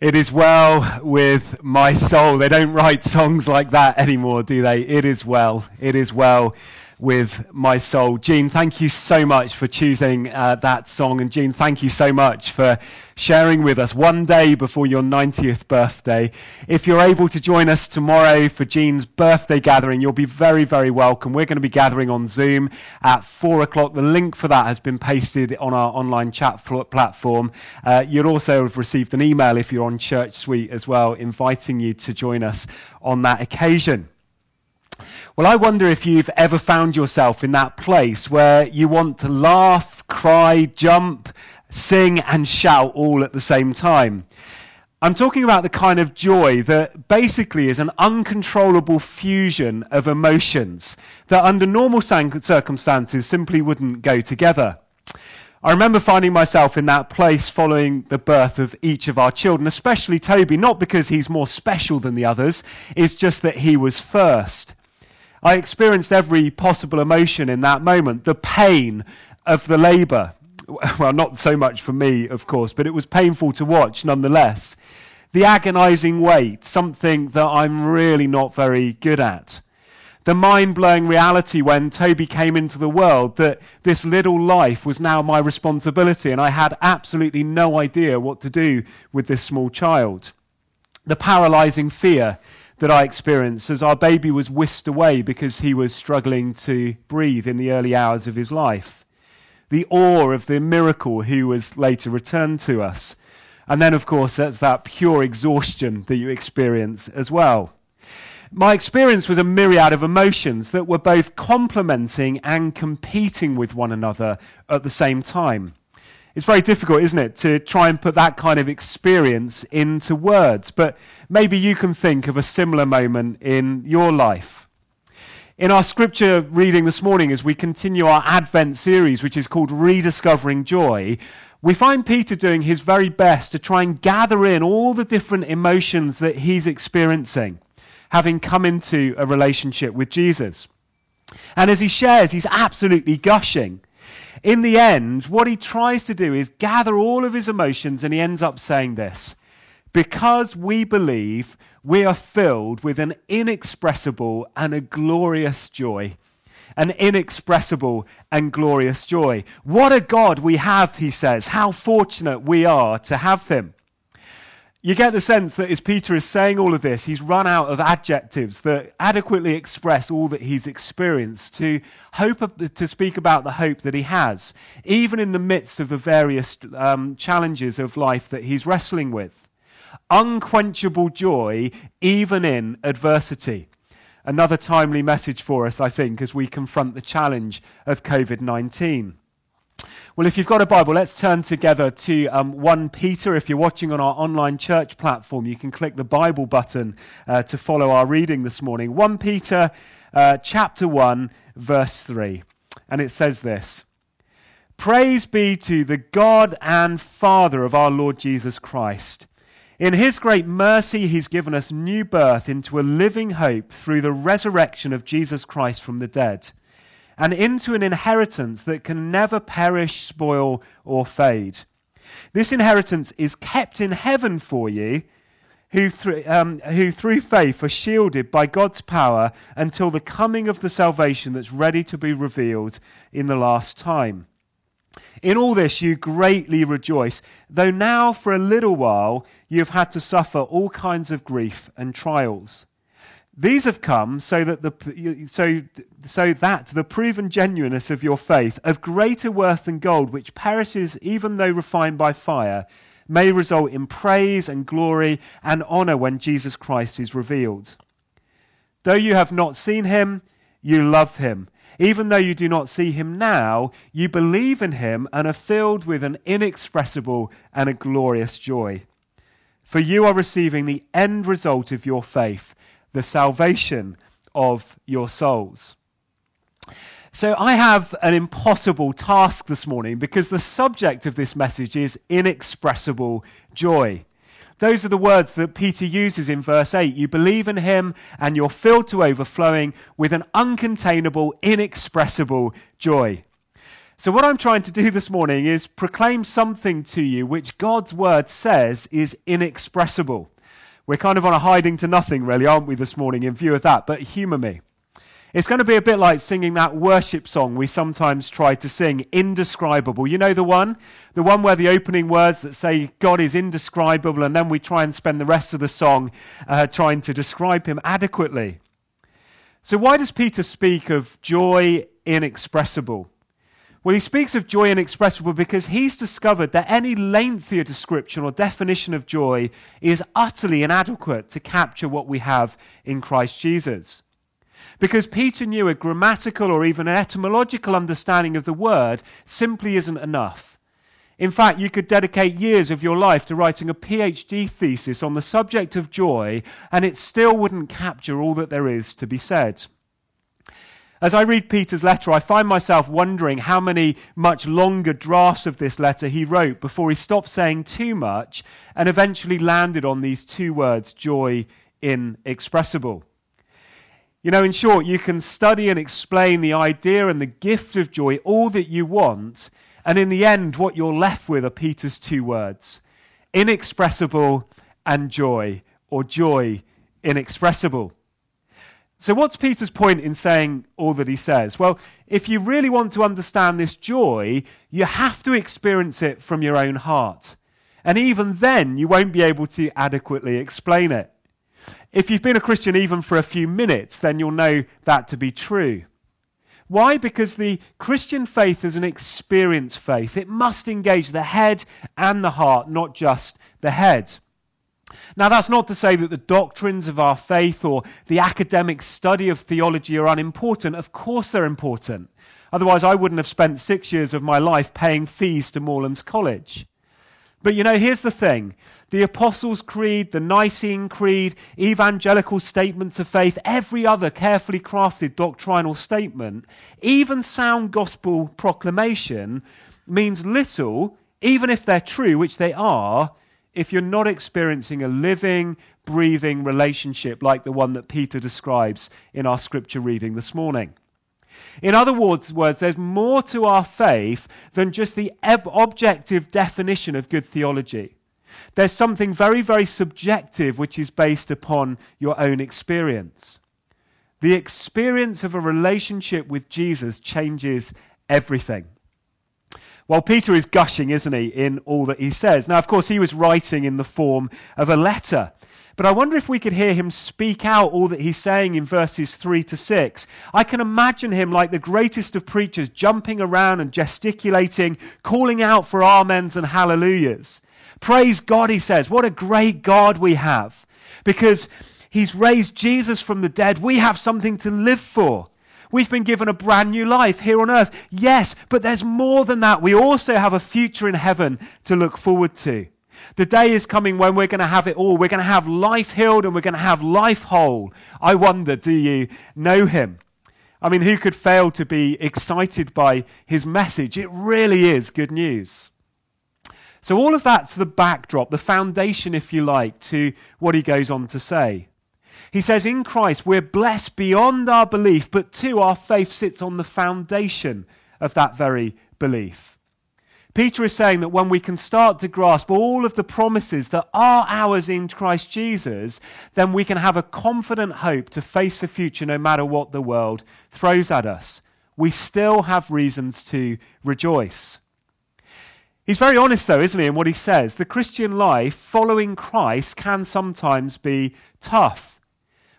It is well with my soul. They don't write songs like that anymore, do they? It is well. It is well with my soul. Jean, thank you so much for choosing uh, that song. And Jean, thank you so much for sharing with us one day before your 90th birthday. If you're able to join us tomorrow for Jean's birthday gathering, you'll be very, very welcome. We're going to be gathering on Zoom at four o'clock. The link for that has been pasted on our online chat platform. Uh, you'll also have received an email if you're on Church Suite as well, inviting you to join us on that occasion. Well, I wonder if you've ever found yourself in that place where you want to laugh, cry, jump, sing, and shout all at the same time. I'm talking about the kind of joy that basically is an uncontrollable fusion of emotions that under normal circumstances simply wouldn't go together. I remember finding myself in that place following the birth of each of our children, especially Toby, not because he's more special than the others, it's just that he was first. I experienced every possible emotion in that moment. The pain of the labor. Well, not so much for me, of course, but it was painful to watch nonetheless. The agonizing wait, something that I'm really not very good at. The mind blowing reality when Toby came into the world that this little life was now my responsibility and I had absolutely no idea what to do with this small child. The paralyzing fear that I experienced as our baby was whisked away because he was struggling to breathe in the early hours of his life. The awe of the miracle who was later returned to us. And then, of course, that's that pure exhaustion that you experience as well. My experience was a myriad of emotions that were both complementing and competing with one another at the same time. It's very difficult, isn't it, to try and put that kind of experience into words. But maybe you can think of a similar moment in your life. In our scripture reading this morning, as we continue our Advent series, which is called Rediscovering Joy, we find Peter doing his very best to try and gather in all the different emotions that he's experiencing, having come into a relationship with Jesus. And as he shares, he's absolutely gushing in the end, what he tries to do is gather all of his emotions, and he ends up saying this Because we believe, we are filled with an inexpressible and a glorious joy. An inexpressible and glorious joy. What a God we have, he says. How fortunate we are to have him. You get the sense that as Peter is saying all of this, he's run out of adjectives that adequately express all that he's experienced to hope to speak about the hope that he has, even in the midst of the various um, challenges of life that he's wrestling with. Unquenchable joy, even in adversity. Another timely message for us, I think, as we confront the challenge of COVID 19. Well, if you've got a Bible, let's turn together to um, 1 Peter. If you're watching on our online church platform, you can click the Bible button uh, to follow our reading this morning. 1 Peter uh, chapter 1, verse 3. And it says this Praise be to the God and Father of our Lord Jesus Christ. In his great mercy, he's given us new birth into a living hope through the resurrection of Jesus Christ from the dead and into an inheritance that can never perish, spoil, or fade. This inheritance is kept in heaven for you, who, th- um, who through faith are shielded by God's power until the coming of the salvation that's ready to be revealed in the last time. In all this you greatly rejoice, though now for a little while you have had to suffer all kinds of grief and trials. These have come so that, the, so, so that the proven genuineness of your faith, of greater worth than gold, which perishes even though refined by fire, may result in praise and glory and honor when Jesus Christ is revealed. Though you have not seen him, you love him. Even though you do not see him now, you believe in him and are filled with an inexpressible and a glorious joy. For you are receiving the end result of your faith the salvation of your souls. So, I have an impossible task this morning because the subject of this message is inexpressible joy. Those are the words that Peter uses in verse 8. You believe in him and you're filled to overflowing with an uncontainable, inexpressible joy. So, what I'm trying to do this morning is proclaim something to you which God's word says is inexpressible. We're kind of on a hiding to nothing, really, aren't we, this morning, in view of that? But humour me. It's going to be a bit like singing that worship song we sometimes try to sing, Indescribable. You know the one? The one where the opening words that say God is indescribable, and then we try and spend the rest of the song uh, trying to describe him adequately. So, why does Peter speak of joy inexpressible? Well, he speaks of joy inexpressible because he's discovered that any lengthier description or definition of joy is utterly inadequate to capture what we have in Christ Jesus. Because Peter knew a grammatical or even an etymological understanding of the word simply isn't enough. In fact, you could dedicate years of your life to writing a PhD thesis on the subject of joy, and it still wouldn't capture all that there is to be said. As I read Peter's letter, I find myself wondering how many much longer drafts of this letter he wrote before he stopped saying too much and eventually landed on these two words joy inexpressible. You know, in short, you can study and explain the idea and the gift of joy all that you want, and in the end, what you're left with are Peter's two words inexpressible and joy, or joy inexpressible. So, what's Peter's point in saying all that he says? Well, if you really want to understand this joy, you have to experience it from your own heart. And even then, you won't be able to adequately explain it. If you've been a Christian even for a few minutes, then you'll know that to be true. Why? Because the Christian faith is an experience faith. It must engage the head and the heart, not just the head. Now, that's not to say that the doctrines of our faith or the academic study of theology are unimportant. Of course, they're important. Otherwise, I wouldn't have spent six years of my life paying fees to Moorlands College. But you know, here's the thing the Apostles' Creed, the Nicene Creed, evangelical statements of faith, every other carefully crafted doctrinal statement, even sound gospel proclamation, means little, even if they're true, which they are, if you're not experiencing a living, breathing relationship like the one that Peter describes in our scripture reading this morning. In other words, there's more to our faith than just the objective definition of good theology. There's something very, very subjective which is based upon your own experience. The experience of a relationship with Jesus changes everything. Well, Peter is gushing, isn't he, in all that he says. Now, of course, he was writing in the form of a letter. But I wonder if we could hear him speak out all that he's saying in verses 3 to 6. I can imagine him like the greatest of preachers, jumping around and gesticulating, calling out for amens and hallelujahs. Praise God, he says. What a great God we have. Because he's raised Jesus from the dead. We have something to live for. We've been given a brand new life here on earth. Yes, but there's more than that. We also have a future in heaven to look forward to. The day is coming when we're going to have it all. We're going to have life healed and we're going to have life whole. I wonder, do you know him? I mean, who could fail to be excited by his message? It really is good news. So, all of that's the backdrop, the foundation, if you like, to what he goes on to say. He says, In Christ, we're blessed beyond our belief, but too, our faith sits on the foundation of that very belief. Peter is saying that when we can start to grasp all of the promises that are ours in Christ Jesus, then we can have a confident hope to face the future no matter what the world throws at us. We still have reasons to rejoice. He's very honest, though, isn't he, in what he says? The Christian life following Christ can sometimes be tough.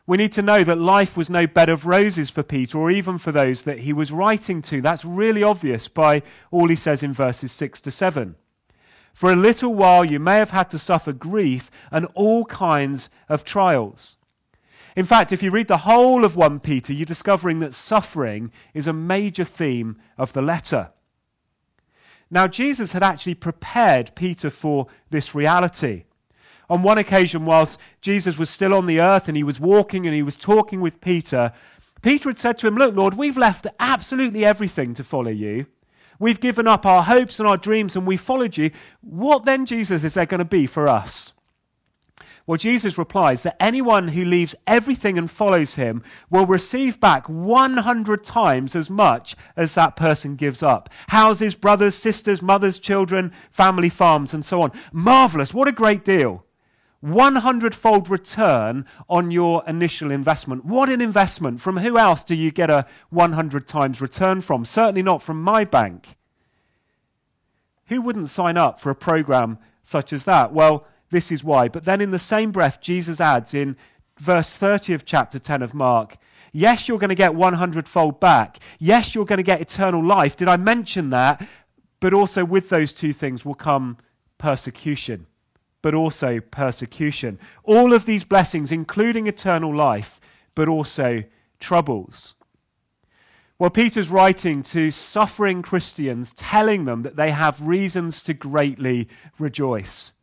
We need to know that life was no bed of roses for Peter or even for those that he was writing to. That's really obvious by all he says in verses 6 to 7. For a little while you may have had to suffer grief and all kinds of trials. In fact, if you read the whole of 1 Peter, you're discovering that suffering is a major theme of the letter. Now, Jesus had actually prepared Peter for this reality. On one occasion, whilst Jesus was still on the earth and he was walking and he was talking with Peter, Peter had said to him, Look, Lord, we've left absolutely everything to follow you. We've given up our hopes and our dreams and we followed you. What then, Jesus, is there going to be for us? Well, Jesus replies that anyone who leaves everything and follows him will receive back 100 times as much as that person gives up. Houses, brothers, sisters, mothers, children, family farms, and so on. Marvelous. What a great deal. 100 fold return on your initial investment. What an investment. From who else do you get a 100 times return from? Certainly not from my bank. Who wouldn't sign up for a program such as that? Well, this is why. But then in the same breath, Jesus adds in verse 30 of chapter 10 of Mark, Yes, you're going to get 100 fold back. Yes, you're going to get eternal life. Did I mention that? But also with those two things will come persecution. But also persecution. All of these blessings, including eternal life, but also troubles. Well, Peter's writing to suffering Christians, telling them that they have reasons to greatly rejoice.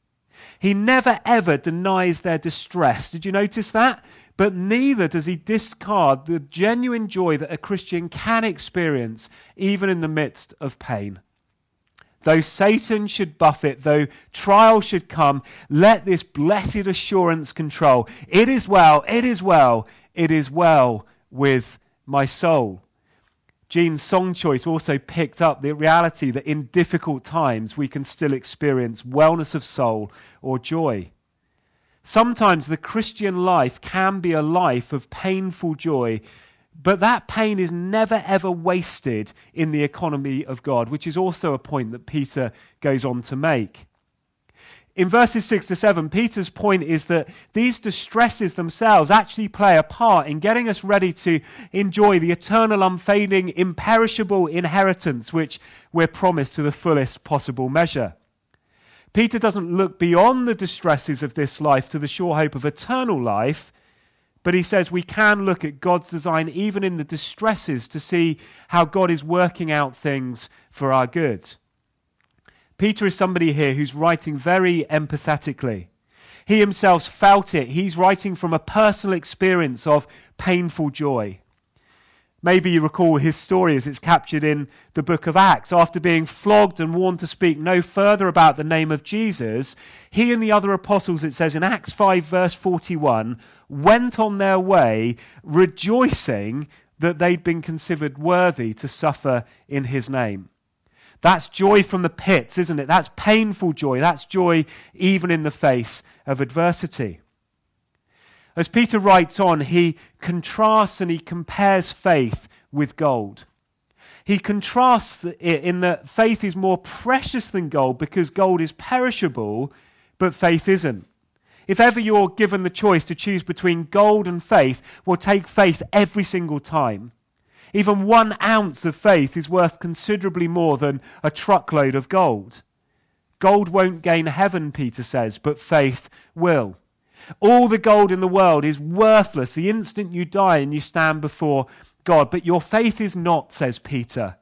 He never ever denies their distress. Did you notice that? But neither does he discard the genuine joy that a Christian can experience even in the midst of pain. Though Satan should buffet, though trial should come, let this blessed assurance control. It is well, it is well, it is well with my soul. Jean's song choice also picked up the reality that in difficult times we can still experience wellness of soul or joy. Sometimes the Christian life can be a life of painful joy, but that pain is never ever wasted in the economy of God, which is also a point that Peter goes on to make. In verses 6 to 7, Peter's point is that these distresses themselves actually play a part in getting us ready to enjoy the eternal, unfading, imperishable inheritance which we're promised to the fullest possible measure. Peter doesn't look beyond the distresses of this life to the sure hope of eternal life, but he says we can look at God's design even in the distresses to see how God is working out things for our good. Peter is somebody here who's writing very empathetically. He himself felt it. He's writing from a personal experience of painful joy. Maybe you recall his story as it's captured in the book of Acts. After being flogged and warned to speak no further about the name of Jesus, he and the other apostles, it says in Acts 5, verse 41, went on their way rejoicing that they'd been considered worthy to suffer in his name. That's joy from the pits, isn't it? That's painful joy. That's joy even in the face of adversity. As Peter writes on, he contrasts and he compares faith with gold. He contrasts it in that faith is more precious than gold because gold is perishable, but faith isn't. If ever you're given the choice to choose between gold and faith, we'll take faith every single time. Even one ounce of faith is worth considerably more than a truckload of gold. Gold won't gain heaven, Peter says, but faith will. All the gold in the world is worthless the instant you die and you stand before God. But your faith is not, says Peter.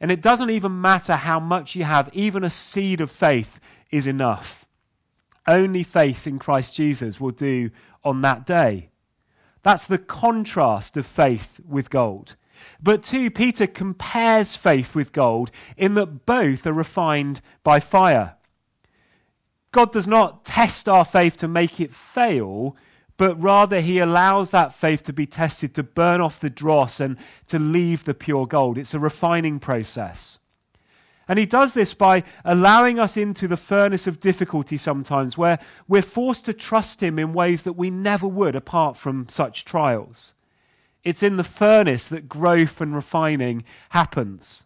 And it doesn't even matter how much you have, even a seed of faith is enough. Only faith in Christ Jesus will do on that day. That's the contrast of faith with gold. But two, Peter compares faith with gold in that both are refined by fire. God does not test our faith to make it fail, but rather he allows that faith to be tested to burn off the dross and to leave the pure gold. It's a refining process. And he does this by allowing us into the furnace of difficulty sometimes, where we're forced to trust him in ways that we never would apart from such trials. It's in the furnace that growth and refining happens.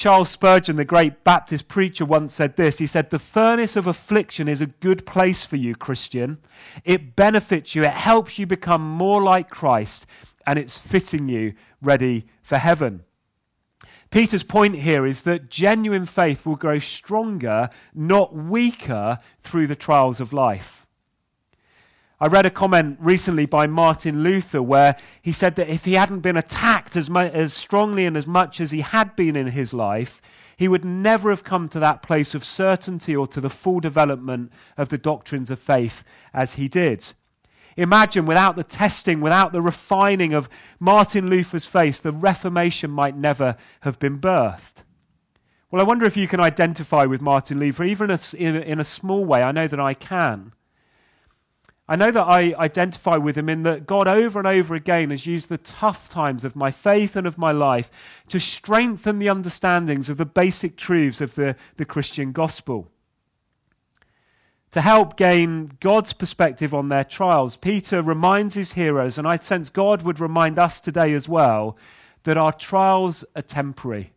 Charles Spurgeon, the great Baptist preacher, once said this. He said, The furnace of affliction is a good place for you, Christian. It benefits you, it helps you become more like Christ, and it's fitting you ready for heaven. Peter's point here is that genuine faith will grow stronger, not weaker, through the trials of life. I read a comment recently by Martin Luther where he said that if he hadn't been attacked as, mu- as strongly and as much as he had been in his life, he would never have come to that place of certainty or to the full development of the doctrines of faith as he did. Imagine without the testing, without the refining of Martin Luther's faith, the Reformation might never have been birthed. Well, I wonder if you can identify with Martin Luther, even in a, in a small way. I know that I can. I know that I identify with him in that God over and over again has used the tough times of my faith and of my life to strengthen the understandings of the basic truths of the, the Christian gospel. To help gain God's perspective on their trials, Peter reminds his hearers, and I sense God would remind us today as well, that our trials are temporary.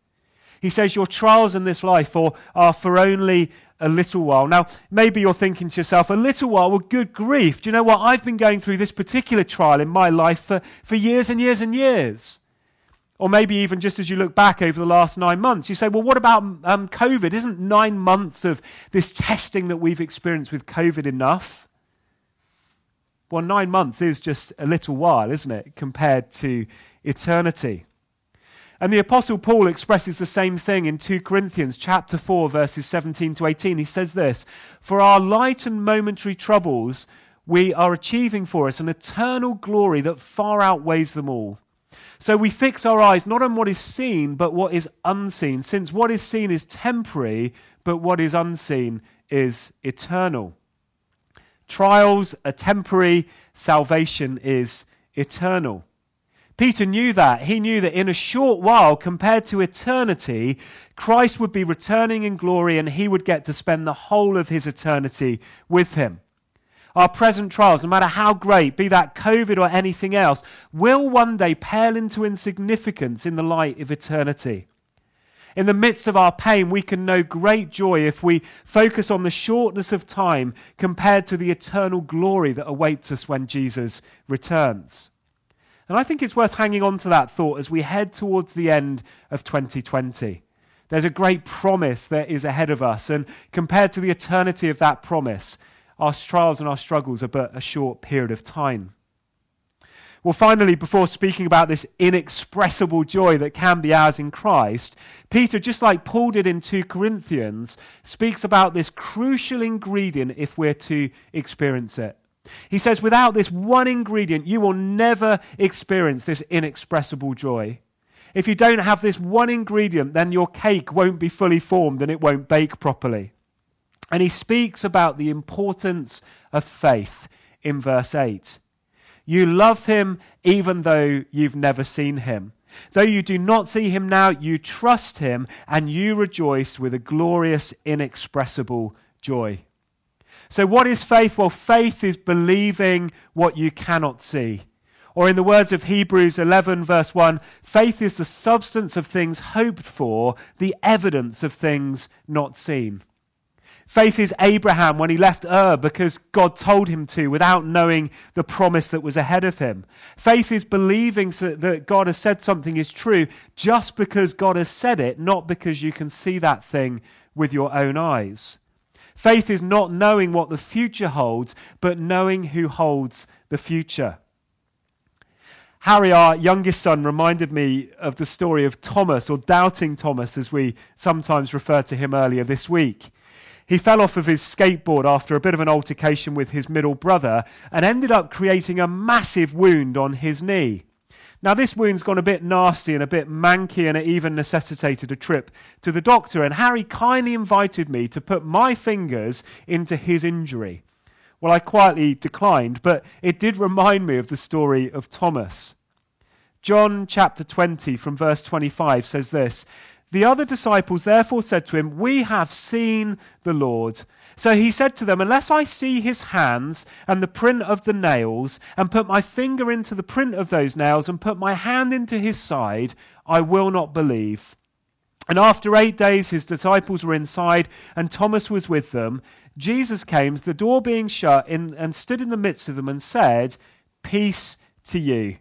He says, Your trials in this life are for only a little while. Now, maybe you're thinking to yourself, a little while, well, good grief. Do you know what? I've been going through this particular trial in my life for, for years and years and years. Or maybe even just as you look back over the last nine months, you say, well, what about um, COVID? Isn't nine months of this testing that we've experienced with COVID enough? Well, nine months is just a little while, isn't it, compared to eternity. And the apostle Paul expresses the same thing in 2 Corinthians chapter 4 verses 17 to 18. He says this, "For our light and momentary troubles we are achieving for us an eternal glory that far outweighs them all." So we fix our eyes not on what is seen, but what is unseen, since what is seen is temporary, but what is unseen is eternal. Trials are temporary, salvation is eternal. Peter knew that. He knew that in a short while, compared to eternity, Christ would be returning in glory and he would get to spend the whole of his eternity with him. Our present trials, no matter how great, be that COVID or anything else, will one day pale into insignificance in the light of eternity. In the midst of our pain, we can know great joy if we focus on the shortness of time compared to the eternal glory that awaits us when Jesus returns. And I think it's worth hanging on to that thought as we head towards the end of 2020. There's a great promise that is ahead of us, and compared to the eternity of that promise, our trials and our struggles are but a short period of time. Well, finally, before speaking about this inexpressible joy that can be ours in Christ, Peter, just like Paul did in 2 Corinthians, speaks about this crucial ingredient if we're to experience it. He says, without this one ingredient, you will never experience this inexpressible joy. If you don't have this one ingredient, then your cake won't be fully formed and it won't bake properly. And he speaks about the importance of faith in verse 8. You love him even though you've never seen him. Though you do not see him now, you trust him and you rejoice with a glorious, inexpressible joy. So, what is faith? Well, faith is believing what you cannot see. Or, in the words of Hebrews 11, verse 1, faith is the substance of things hoped for, the evidence of things not seen. Faith is Abraham when he left Ur because God told him to without knowing the promise that was ahead of him. Faith is believing that God has said something is true just because God has said it, not because you can see that thing with your own eyes. Faith is not knowing what the future holds, but knowing who holds the future. Harry, our youngest son, reminded me of the story of Thomas, or doubting Thomas, as we sometimes refer to him earlier this week. He fell off of his skateboard after a bit of an altercation with his middle brother and ended up creating a massive wound on his knee. Now, this wound's gone a bit nasty and a bit manky, and it even necessitated a trip to the doctor. And Harry kindly invited me to put my fingers into his injury. Well, I quietly declined, but it did remind me of the story of Thomas. John chapter 20, from verse 25, says this The other disciples therefore said to him, We have seen the Lord. So he said to them, Unless I see his hands and the print of the nails, and put my finger into the print of those nails, and put my hand into his side, I will not believe. And after eight days, his disciples were inside, and Thomas was with them. Jesus came, the door being shut, in, and stood in the midst of them and said, Peace to you.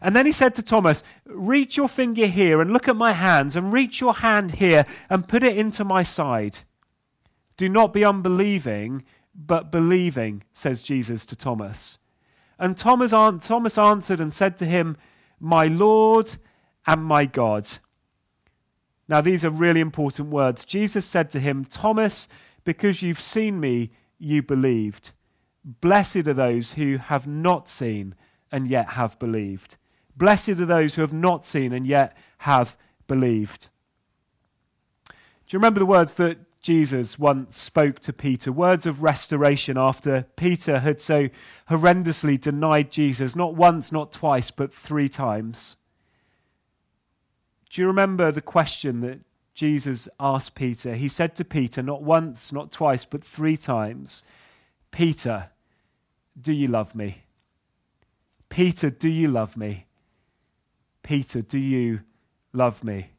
And then he said to Thomas, Reach your finger here and look at my hands, and reach your hand here and put it into my side. Do not be unbelieving, but believing, says Jesus to Thomas. And Thomas, Thomas answered and said to him, My Lord and my God. Now, these are really important words. Jesus said to him, Thomas, because you've seen me, you believed. Blessed are those who have not seen and yet have believed. Blessed are those who have not seen and yet have believed. Do you remember the words that Jesus once spoke to Peter, words of restoration after Peter had so horrendously denied Jesus, not once, not twice, but three times. Do you remember the question that Jesus asked Peter? He said to Peter, not once, not twice, but three times, Peter, do you love me? Peter, do you love me? Peter, do you love me?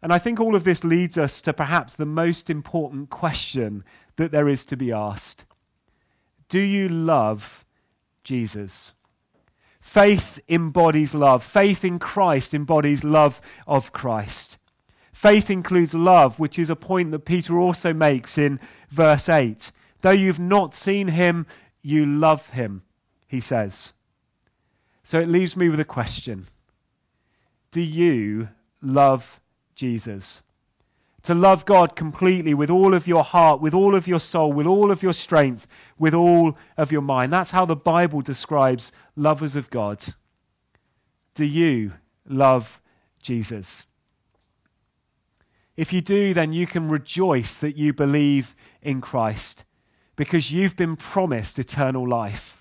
And I think all of this leads us to perhaps the most important question that there is to be asked Do you love Jesus? Faith embodies love. Faith in Christ embodies love of Christ. Faith includes love, which is a point that Peter also makes in verse 8. Though you've not seen him, you love him, he says. So it leaves me with a question Do you love Jesus. To love God completely with all of your heart, with all of your soul, with all of your strength, with all of your mind. That's how the Bible describes lovers of God. Do you love Jesus? If you do, then you can rejoice that you believe in Christ because you've been promised eternal life.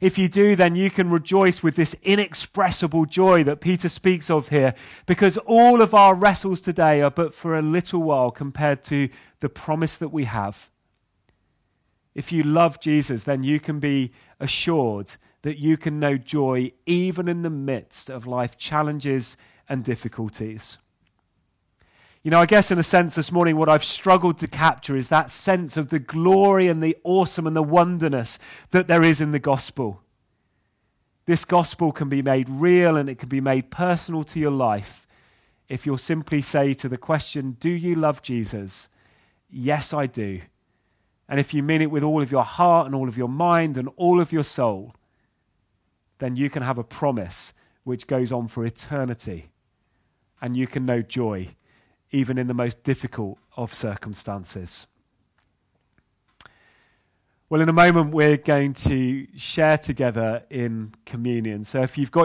If you do, then you can rejoice with this inexpressible joy that Peter speaks of here, because all of our wrestles today are but for a little while compared to the promise that we have. If you love Jesus, then you can be assured that you can know joy even in the midst of life challenges and difficulties. You know, I guess in a sense this morning, what I've struggled to capture is that sense of the glory and the awesome and the wonderness that there is in the gospel. This gospel can be made real and it can be made personal to your life if you'll simply say to the question, Do you love Jesus? Yes, I do. And if you mean it with all of your heart and all of your mind and all of your soul, then you can have a promise which goes on for eternity and you can know joy even in the most difficult of circumstances. Well, in a moment, we're going to share together in communion. So if you've got